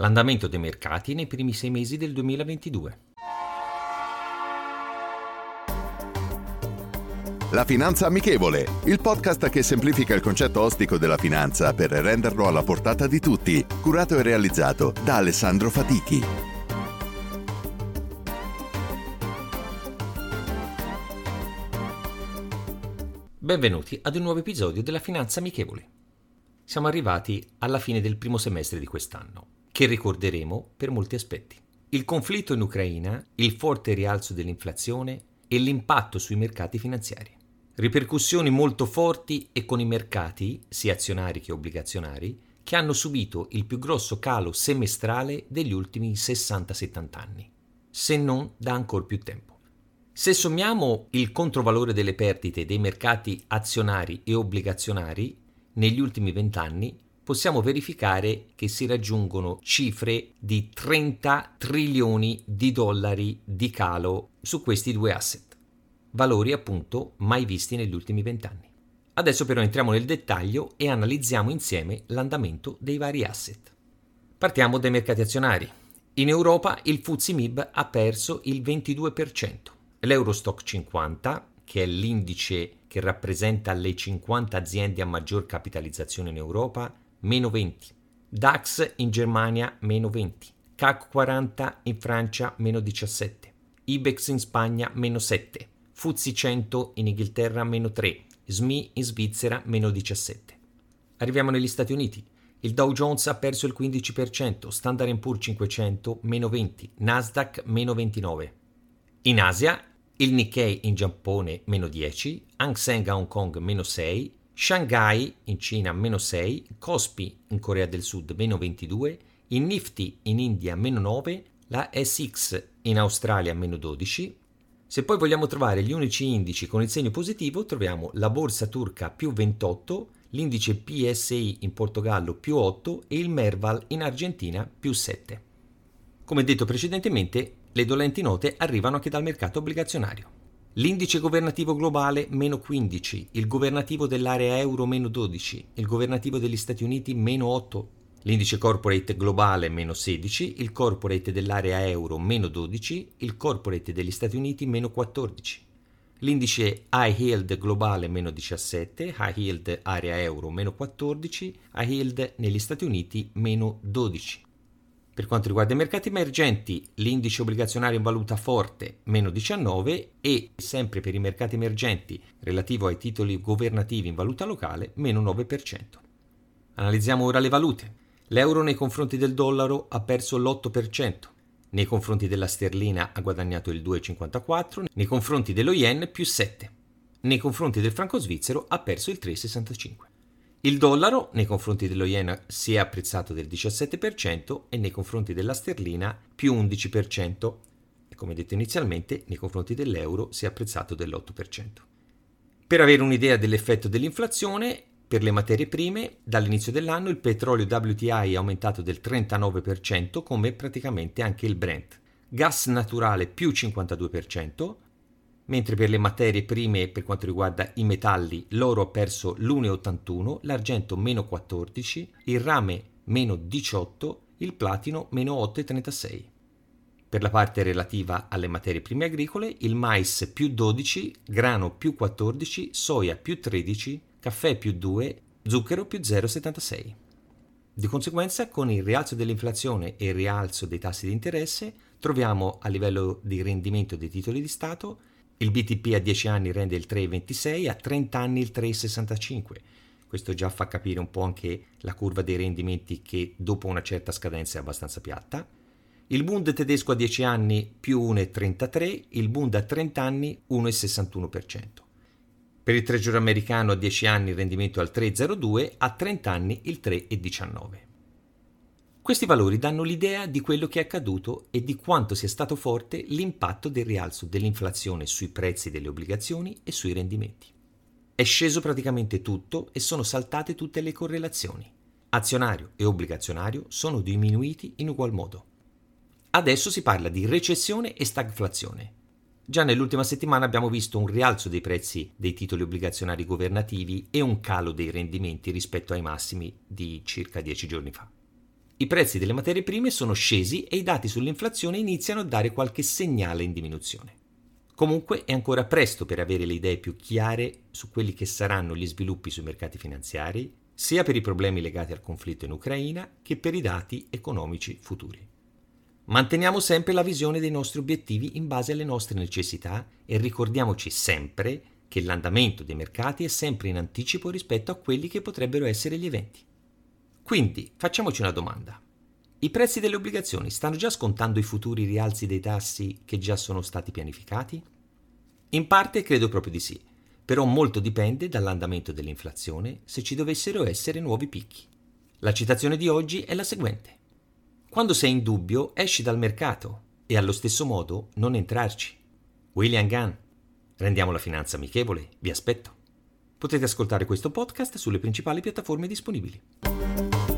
L'andamento dei mercati nei primi sei mesi del 2022. La Finanza Amichevole, il podcast che semplifica il concetto ostico della finanza per renderlo alla portata di tutti, curato e realizzato da Alessandro Fatichi. Benvenuti ad un nuovo episodio della Finanza Amichevole. Siamo arrivati alla fine del primo semestre di quest'anno che ricorderemo per molti aspetti. Il conflitto in Ucraina, il forte rialzo dell'inflazione e l'impatto sui mercati finanziari. Ripercussioni molto forti e con i mercati, sia azionari che obbligazionari, che hanno subito il più grosso calo semestrale degli ultimi 60-70 anni, se non da ancora più tempo. Se sommiamo il controvalore delle perdite dei mercati azionari e obbligazionari negli ultimi 20 anni, possiamo verificare che si raggiungono cifre di 30 trilioni di dollari di calo su questi due asset, valori appunto mai visti negli ultimi vent'anni. Adesso però entriamo nel dettaglio e analizziamo insieme l'andamento dei vari asset. Partiamo dai mercati azionari. In Europa il FTSE MIB ha perso il 22%, l'Eurostock 50, che è l'indice che rappresenta le 50 aziende a maggior capitalizzazione in Europa, meno 20, DAX in Germania meno 20, CAC 40 in Francia meno 17, IBEX in Spagna meno 7, FTSE 100 in Inghilterra meno 3, SMI in Svizzera meno 17. Arriviamo negli Stati Uniti. Il Dow Jones ha perso il 15%, Standard Poor's 500 meno 20, Nasdaq meno 29. In Asia, il Nikkei in Giappone meno 10, Hang Seng a Hong Kong meno 6, Shanghai in Cina meno 6, Kospi in Corea del Sud meno 22, il Nifty in India meno 9, la SX in Australia meno 12. Se poi vogliamo trovare gli unici indici con il segno positivo, troviamo la borsa turca più 28, l'indice PSI in Portogallo più 8 e il Merval in Argentina più 7. Come detto precedentemente, le dolenti note arrivano anche dal mercato obbligazionario. L'indice governativo globale meno 15, il governativo dell'area euro meno 12, il governativo degli Stati Uniti meno 8, l'indice corporate globale meno 16, il corporate dell'area euro meno 12, il corporate degli Stati Uniti meno 14. L'indice high yield globale meno 17, high yield area euro meno 14, high yield negli Stati Uniti meno 12. Per quanto riguarda i mercati emergenti, l'indice obbligazionario in valuta forte meno 19 e sempre per i mercati emergenti relativo ai titoli governativi in valuta locale meno 9%. Analizziamo ora le valute. L'euro nei confronti del dollaro ha perso l'8%, nei confronti della sterlina ha guadagnato il 2,54, nei confronti dello yen più 7, nei confronti del franco svizzero ha perso il 3,65. Il dollaro nei confronti dello yen si è apprezzato del 17% e nei confronti della sterlina più 11% e come detto inizialmente nei confronti dell'euro si è apprezzato dell'8%. Per avere un'idea dell'effetto dell'inflazione, per le materie prime, dall'inizio dell'anno il petrolio WTI è aumentato del 39% come praticamente anche il Brent, gas naturale più 52%, mentre per le materie prime per quanto riguarda i metalli l'oro ha perso l'1,81, l'argento meno 14, il rame meno 18, il platino meno 8,36. Per la parte relativa alle materie prime agricole, il mais più 12, grano più 14, soia più 13, caffè più 2, zucchero più 0,76. Di conseguenza, con il rialzo dell'inflazione e il rialzo dei tassi di interesse, troviamo a livello di rendimento dei titoli di Stato il BTP a 10 anni rende il 3,26, a 30 anni il 3,65. Questo già fa capire un po' anche la curva dei rendimenti che dopo una certa scadenza è abbastanza piatta. Il Bund tedesco a 10 anni più 1,33, il Bund a 30 anni 1,61%. Per il Treasury americano a 10 anni il rendimento al 3,02, a 30 anni il 3,19. Questi valori danno l'idea di quello che è accaduto e di quanto sia stato forte l'impatto del rialzo dell'inflazione sui prezzi delle obbligazioni e sui rendimenti. È sceso praticamente tutto e sono saltate tutte le correlazioni. Azionario e obbligazionario sono diminuiti in ugual modo. Adesso si parla di recessione e stagflazione. Già nell'ultima settimana abbiamo visto un rialzo dei prezzi dei titoli obbligazionari governativi e un calo dei rendimenti rispetto ai massimi di circa dieci giorni fa. I prezzi delle materie prime sono scesi e i dati sull'inflazione iniziano a dare qualche segnale in diminuzione. Comunque è ancora presto per avere le idee più chiare su quelli che saranno gli sviluppi sui mercati finanziari, sia per i problemi legati al conflitto in Ucraina che per i dati economici futuri. Manteniamo sempre la visione dei nostri obiettivi in base alle nostre necessità e ricordiamoci sempre che l'andamento dei mercati è sempre in anticipo rispetto a quelli che potrebbero essere gli eventi. Quindi facciamoci una domanda. I prezzi delle obbligazioni stanno già scontando i futuri rialzi dei tassi che già sono stati pianificati? In parte credo proprio di sì, però molto dipende dall'andamento dell'inflazione se ci dovessero essere nuovi picchi. La citazione di oggi è la seguente. Quando sei in dubbio, esci dal mercato e allo stesso modo non entrarci. William Gunn. Rendiamo la finanza amichevole, vi aspetto. Potete ascoltare questo podcast sulle principali piattaforme disponibili.